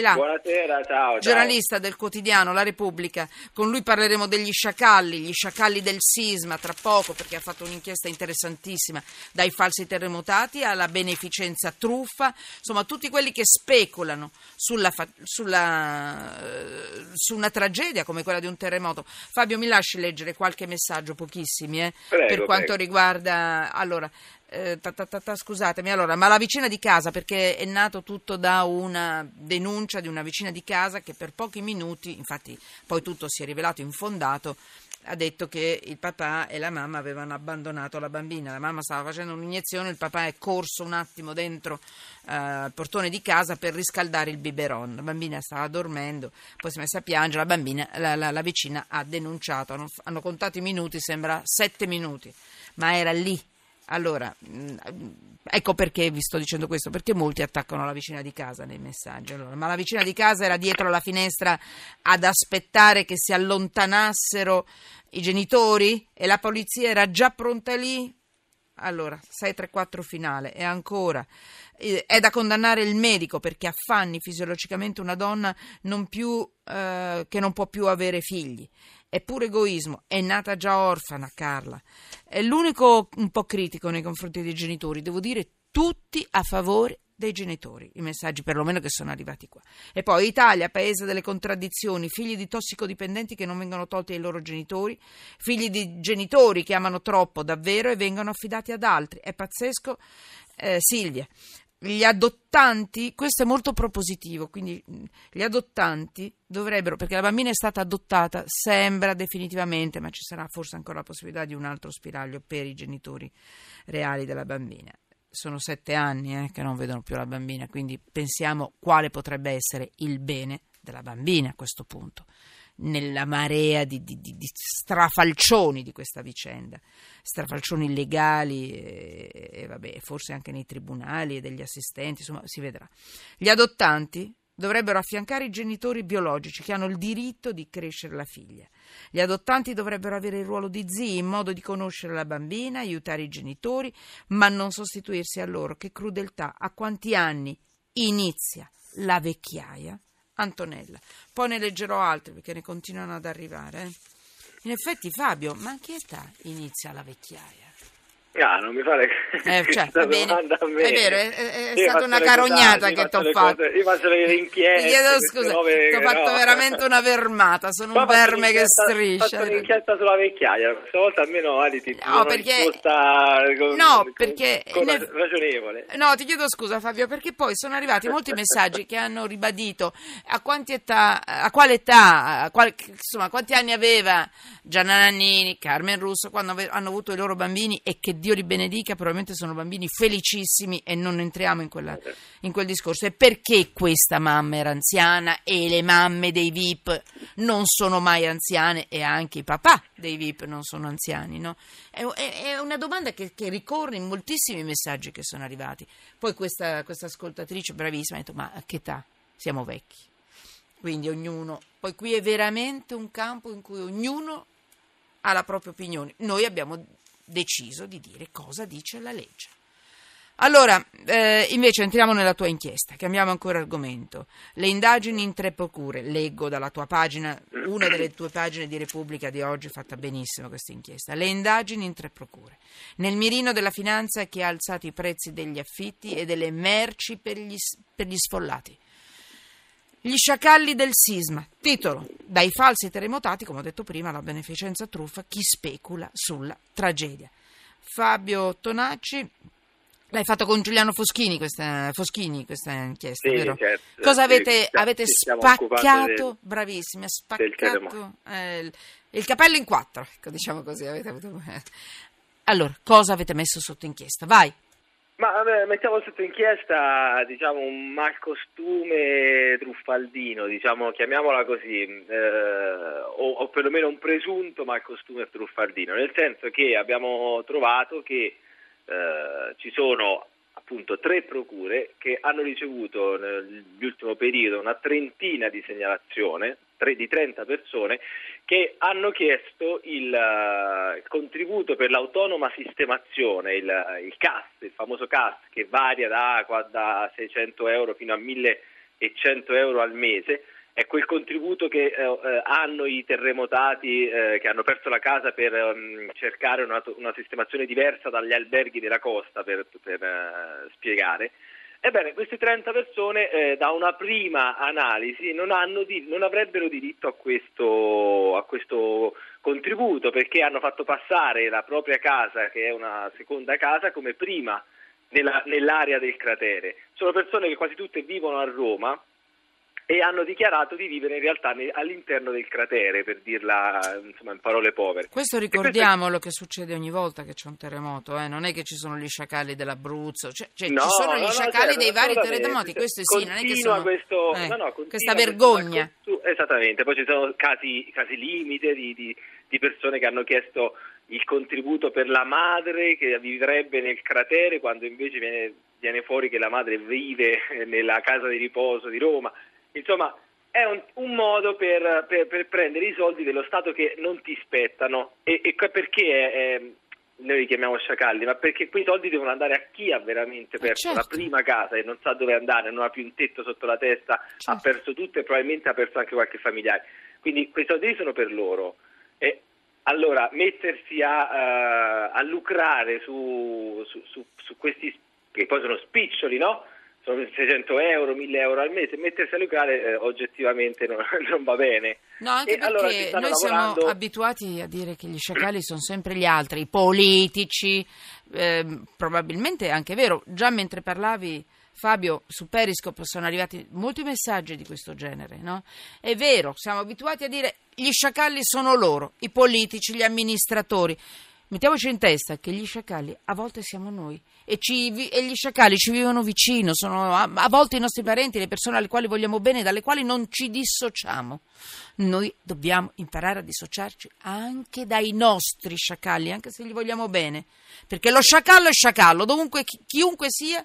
Là, Buonasera, ciao, ciao. Giornalista del quotidiano La Repubblica. Con lui parleremo degli sciacalli, gli sciacalli del sisma tra poco perché ha fatto un'inchiesta interessantissima dai falsi terremotati alla beneficenza truffa, insomma tutti quelli che speculano sulla, sulla, eh, su una tragedia come quella di un terremoto. Fabio mi lasci leggere qualche messaggio, pochissimi, eh, prego, per quanto prego. riguarda... Allora, eh, ta, ta, ta, scusatemi, allora, ma la vicina di casa, perché è nato tutto da una denuncia di una vicina di casa che per pochi minuti, infatti poi tutto si è rivelato infondato, ha detto che il papà e la mamma avevano abbandonato la bambina. La mamma stava facendo un'iniezione, il papà è corso un attimo dentro al uh, portone di casa per riscaldare il biberon. La bambina stava dormendo, poi si è messa a piangere, la, bambina, la, la, la vicina ha denunciato, hanno, hanno contato i minuti, sembra sette minuti, ma era lì allora, mm, ecco perché vi sto dicendo questo, perché molti attaccano la vicina di casa nei messaggi. Allora, ma la vicina di casa era dietro la finestra ad aspettare che si allontanassero i genitori e la polizia era già pronta lì? Allora, 634 finale e ancora eh, è da condannare il medico perché affanni fisiologicamente una donna non più, eh, che non può più avere figli. È pure egoismo, è nata già orfana Carla. È l'unico un po' critico nei confronti dei genitori, devo dire tutti a favore dei genitori, i messaggi perlomeno che sono arrivati qua. E poi Italia, paese delle contraddizioni, figli di tossicodipendenti che non vengono tolti ai loro genitori, figli di genitori che amano troppo davvero e vengono affidati ad altri. È pazzesco. Eh, Silvia, gli adottanti, questo è molto propositivo, quindi gli adottanti dovrebbero, perché la bambina è stata adottata, sembra definitivamente, ma ci sarà forse ancora la possibilità di un altro spiraglio per i genitori reali della bambina. Sono sette anni eh, che non vedono più la bambina, quindi pensiamo quale potrebbe essere il bene della bambina a questo punto nella marea di, di, di, strafalcioni di questa vicenda, strafalcioni illegali e, e vabbè, forse anche nei tribunali e degli assistenti, insomma si vedrà. Gli adottanti dovrebbero affiancare i genitori biologici che hanno il diritto di crescere la figlia. Gli adottanti dovrebbero avere il ruolo di zii in modo di conoscere la bambina, aiutare i genitori, ma non sostituirsi a loro. Che crudeltà! A quanti anni inizia la vecchiaia? Antonella. Poi ne leggerò altri perché ne continuano ad arrivare. Eh. In effetti, Fabio, ma a che età inizia la vecchiaia? Ah, non mi pare eh, cioè, va bene. a me. È vero, è, è, è stata una carognata che ti ho fatto. Cose, io faccio le inchieste. Ti chiedo scusa, ti ho fatto no. veramente una vermata. Sono un verme che striscia. Ho fatto un'inchiesta sulla vecchiaia. Questa volta almeno Ali ti no, perché, con, no, perché con, con ragionevole. No, ti chiedo scusa, Fabio, perché poi sono arrivati molti messaggi che hanno ribadito a quanti età, a quale età, a qual, insomma, quanti anni aveva Gianna Nannini, Carmen Russo quando hanno avuto i loro bambini e che Dio li benedica, probabilmente sono bambini felicissimi e non entriamo in, quella, in quel discorso. E perché questa mamma era anziana e le mamme dei VIP non sono mai anziane e anche i papà dei VIP non sono anziani? No? È, è, una domanda che, che, ricorre in moltissimi messaggi che sono arrivati. Poi questa, questa ascoltatrice bravissima ha detto ma a che età? Siamo vecchi. Quindi ognuno, poi qui è veramente un campo in cui ognuno ha la propria opinione. Noi abbiamo deciso di dire cosa dice la legge. Allora, eh, invece entriamo nella tua inchiesta, cambiamo ancora argomento. Le indagini in tre procure, leggo dalla tua pagina, una delle tue pagine di Repubblica di oggi, fatta benissimo questa inchiesta. Le indagini in tre procure. Nel mirino della finanza che ha alzato i prezzi degli affitti e delle merci per gli, per gli sfollati. Gli sciacalli del sisma. Titolo. Dai falsi terremotati, come ho detto prima, alla beneficenza truffa, chi specula sulla tragedia. Fabio Tonacci, l'hai fatto con Giuliano Foschini questa, Foschini, questa inchiesta, sì, vero? Certo, Cosa avete, sì, avete spaccato, del, bravissimi, ha spaccato eh, il, il, capello in quattro, ecco, diciamo così. Avete avuto... Allora, cosa avete messo sotto inchiesta? Vai. Ma mettiamo sotto inchiesta diciamo, un malcostume truffaldino, diciamo, chiamiamola così, eh, o, o, perlomeno un presunto malcostume truffaldino, nel senso che abbiamo trovato che eh, ci sono appunto tre procure che hanno ricevuto nell'ultimo periodo una trentina di segnalazioni, di 30 persone che hanno chiesto il, uh, il contributo per l'autonoma sistemazione, il, il, CAS, il famoso CAS che varia da, da 600 euro fino a 1100 euro al mese è quel contributo che eh, eh, hanno i terremotati eh, che hanno perso la casa per um, cercare una, una, sistemazione diversa dagli alberghi della costa, per, per uh, spiegare. Ebbene, queste 30 persone eh, da una prima analisi non, di, non avrebbero diritto a questo, a questo, contributo perché hanno fatto passare la propria casa, che è una seconda casa, come prima nella, nell'area del cratere. Sono persone che quasi tutte vivono a Roma e hanno dichiarato di vivere in realtà all'interno del cratere, per dirla insomma, in parole povere. Questo ricordiamolo questo... che succede ogni volta che c'è un terremoto, eh? non è che ci sono gli sciacalli dell'Abruzzo, cioè, cioè no, ci sono gli no, sciacalli certo, dei vari terremoti, questo sì, non è che sono questo, eh, no, questa vergogna. Questo, esattamente, poi ci sono casi, casi limite di, di, di persone che hanno chiesto il contributo per la madre che vivrebbe nel cratere quando invece viene, viene fuori che la madre vive nella casa di riposo di Roma. Insomma, è un, un modo per, per, per, prendere i soldi dello Stato che non ti spettano. E, e perché è, è, noi li chiamiamo sciacalli? Ma perché quei soldi devono andare a chi ha veramente perso certo. la prima casa e non sa dove andare, non ha più un tetto sotto la testa, certo. ha perso tutto e probabilmente ha perso anche qualche familiare. Quindi quei soldi sono per loro. E allora mettersi a, uh, a lucrare su, su, su, su questi che poi sono spiccioli, no? Sono 600 euro, 1000 euro al mese, mettersi a lucrare eh, oggettivamente non, non, va bene. No, anche e perché allora noi lavorando... siamo abituati a dire che gli sciacalli sono sempre gli altri, i politici, eh, probabilmente è anche vero, già mentre parlavi... Fabio, su Periscope sono arrivati molti messaggi di questo genere, no? È vero, siamo abituati a dire gli sciacalli sono loro, i politici, gli amministratori. Mettiamoci in testa che gli sciacalli a volte siamo noi e, ci, e gli sciacalli ci vivono vicino, sono a, a, volte i nostri parenti, le persone alle quali vogliamo bene, dalle quali non ci dissociamo. Noi dobbiamo imparare a dissociarci anche dai nostri sciacalli, anche se gli vogliamo bene, perché lo sciacallo è sciacallo, dovunque, chiunque sia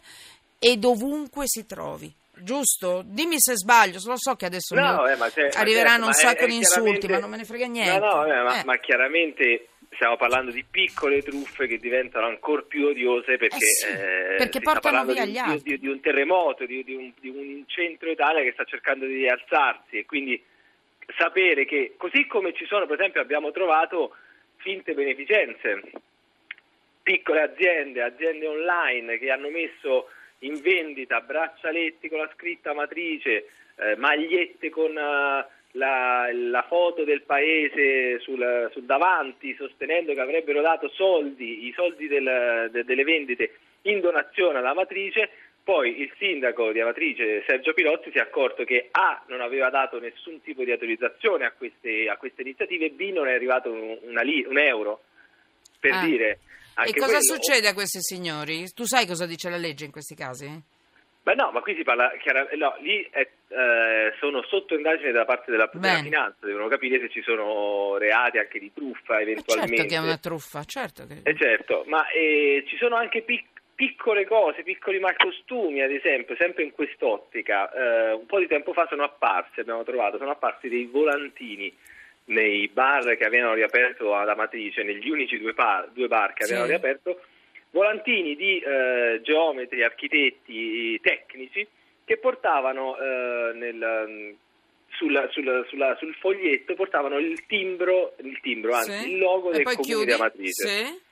e dovunque si trovi giusto? Dimmi se sbaglio, lo so che adesso no, eh, arriveranno un sacco di insulti, ma non me ne frega niente. No, no, eh, ma, eh. ma, chiaramente stiamo parlando di piccole truffe che diventano ancora più odiose perché, eh sì, eh, perché portano via gli altri. Di, di, di, un terremoto, di, di, un, di un centro Italia che sta cercando di rialzarsi e quindi sapere che così come ci sono, per esempio, abbiamo trovato finte beneficenze, piccole aziende, aziende online che hanno messo in vendita braccialetti con la scritta matrice, eh, magliette con... Uh, la, la, foto del paese sul, sul, davanti sostenendo che avrebbero dato soldi, i soldi del, de, delle vendite in donazione alla matrice, poi il sindaco di Amatrice Sergio Pilozzi si è accorto che A non aveva dato nessun tipo di autorizzazione a queste, a queste iniziative e B non è arrivato un, li, un euro per ah. dire. e cosa quello, succede a questi signori? Tu sai cosa dice la legge in questi casi? Beh no, ma qui si parla chiaramente, no, lì è, eh, sono sotto indagine da parte della, della, finanza, devono capire se ci sono reati anche di truffa eventualmente. certo che è una truffa, certo. Che... Eh certo, ma eh, ci sono anche pic- piccole cose, piccoli malcostumi ad esempio, sempre in quest'ottica. Eh, un po' di tempo fa sono apparsi, abbiamo trovato, sono apparsi dei volantini nei bar che avevano riaperto ad Amatrice, negli unici due, par- due bar che avevano sì. riaperto volantini di eh, geometri, architetti, tecnici che portavano eh, nel, mm, sul, sul, sulla, sul, foglietto portavano il timbro, il timbro anzi sì. il logo e del comune chiudi. di Amatrice. Sì.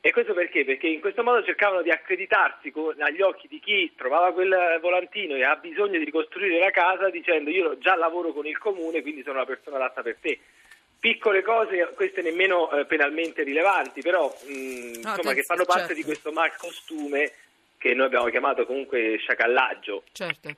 E questo perché? Perché in questo modo cercavano di accreditarsi agli occhi di chi trovava quel volantino e ha bisogno di ricostruire la casa dicendo io già lavoro con il comune quindi sono la persona adatta per te piccole cose, queste nemmeno eh, penalmente rilevanti, però mh, no, insomma, che fanno parte certo. di questo mal costume che noi abbiamo chiamato comunque sciacallaggio. Certo.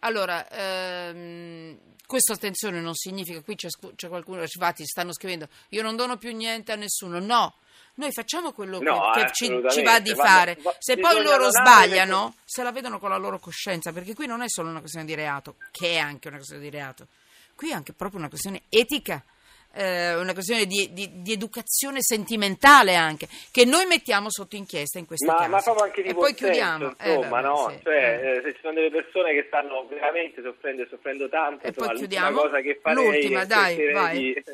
Allora, ehm, questo attenzione non significa, qui c'è, c'è qualcuno, infatti stanno scrivendo, io non dono più niente a nessuno, no. Noi facciamo quello no, che, ci, ci, va di fare. Va, se poi loro sbagliano, che... se la vedono con la loro coscienza, perché qui non è solo una questione di reato, che è anche una questione di reato, qui è anche proprio una questione etica eh, una questione di, di, di, educazione sentimentale anche, che noi mettiamo sotto inchiesta in questi ma, casi. Ma proprio anche di e poi chiudiamo. Senso, insomma, eh, no? sì, cioè, eh. eh, se ci sono delle persone che stanno veramente soffrendo e soffrendo tanto, E insomma, poi chiudiamo. cosa che farei L'ultima, dai, vai. di-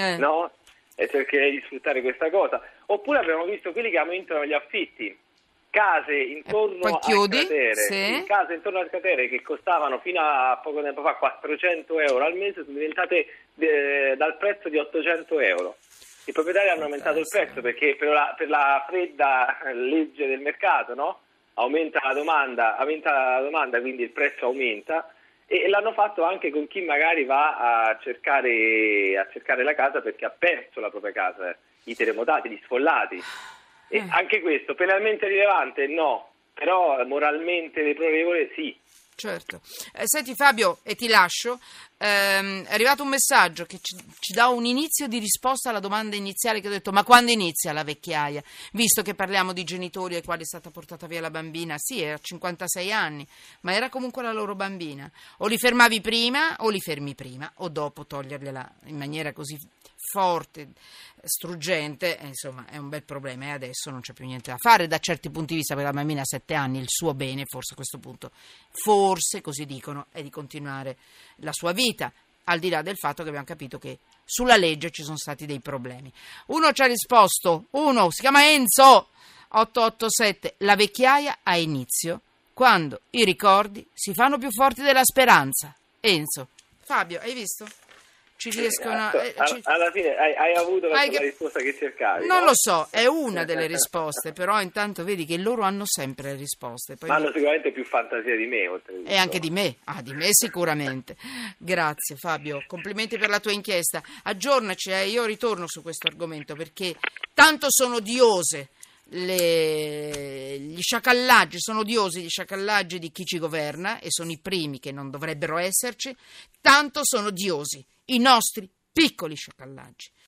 Eh. no? E cercherei di sfruttare questa cosa. Oppure abbiamo visto quelli che aumentano gli affitti. Case intorno poi al cratere, Sì. case intorno al cratere che costavano fino a poco tempo fa 400 euro al mese sono diventate eh, dal prezzo di 800 euro. I proprietari hanno aumentato il prezzo perché per la, per la fredda legge del mercato, no? Aumenta la domanda, aumenta la domanda, quindi il prezzo aumenta e l'hanno fatto anche con chi magari va a cercare, a cercare la casa perché ha perso la propria casa, i terremotati, gli sfollati. Eh. anche questo, penalmente rilevante no, però moralmente deplorevole sì. Certo. Eh, senti Fabio, e ti lascio, ehm, è arrivato un messaggio che ci, ci dà un inizio di risposta alla domanda iniziale che ho detto, ma quando inizia la vecchiaia? Visto che parliamo di genitori ai quali è stata portata via la bambina, sì, era a 56 anni, ma era comunque la loro bambina. O li fermavi prima o li fermi prima, o dopo togliergliela in maniera così forte, struggente, eh, insomma è un bel problema e adesso non c'è più niente da fare da certi punti di vista per la bambina a 7 anni, il suo bene forse a questo punto, forse così dicono, è di continuare la sua vita, al di là del fatto che abbiamo capito che sulla legge ci sono stati dei problemi. Uno ci ha risposto, uno si chiama Enzo 887, la vecchiaia ha inizio quando i ricordi si fanno più forti della speranza. Enzo, Fabio, hai visto? Ci riescono a... eh, Alla- ci- Alla fine hai, hai avuto la, Hai la risposta che cercavi. Non no? lo so, è una delle risposte, però intanto vedi che loro hanno sempre le risposte. Poi hanno sicuramente più fantasia di me. E anche di me, ah, di me sicuramente. Grazie Fabio, complimenti per la tua inchiesta. Aggiornaci, eh, io ritorno su questo argomento perché tanto sono odiose le- gli sciacallaggi, sono odiosi gli sciacallaggi di chi ci governa e sono i primi che non dovrebbero esserci, tanto sono odiosi i nostri piccoli sciacallaggi.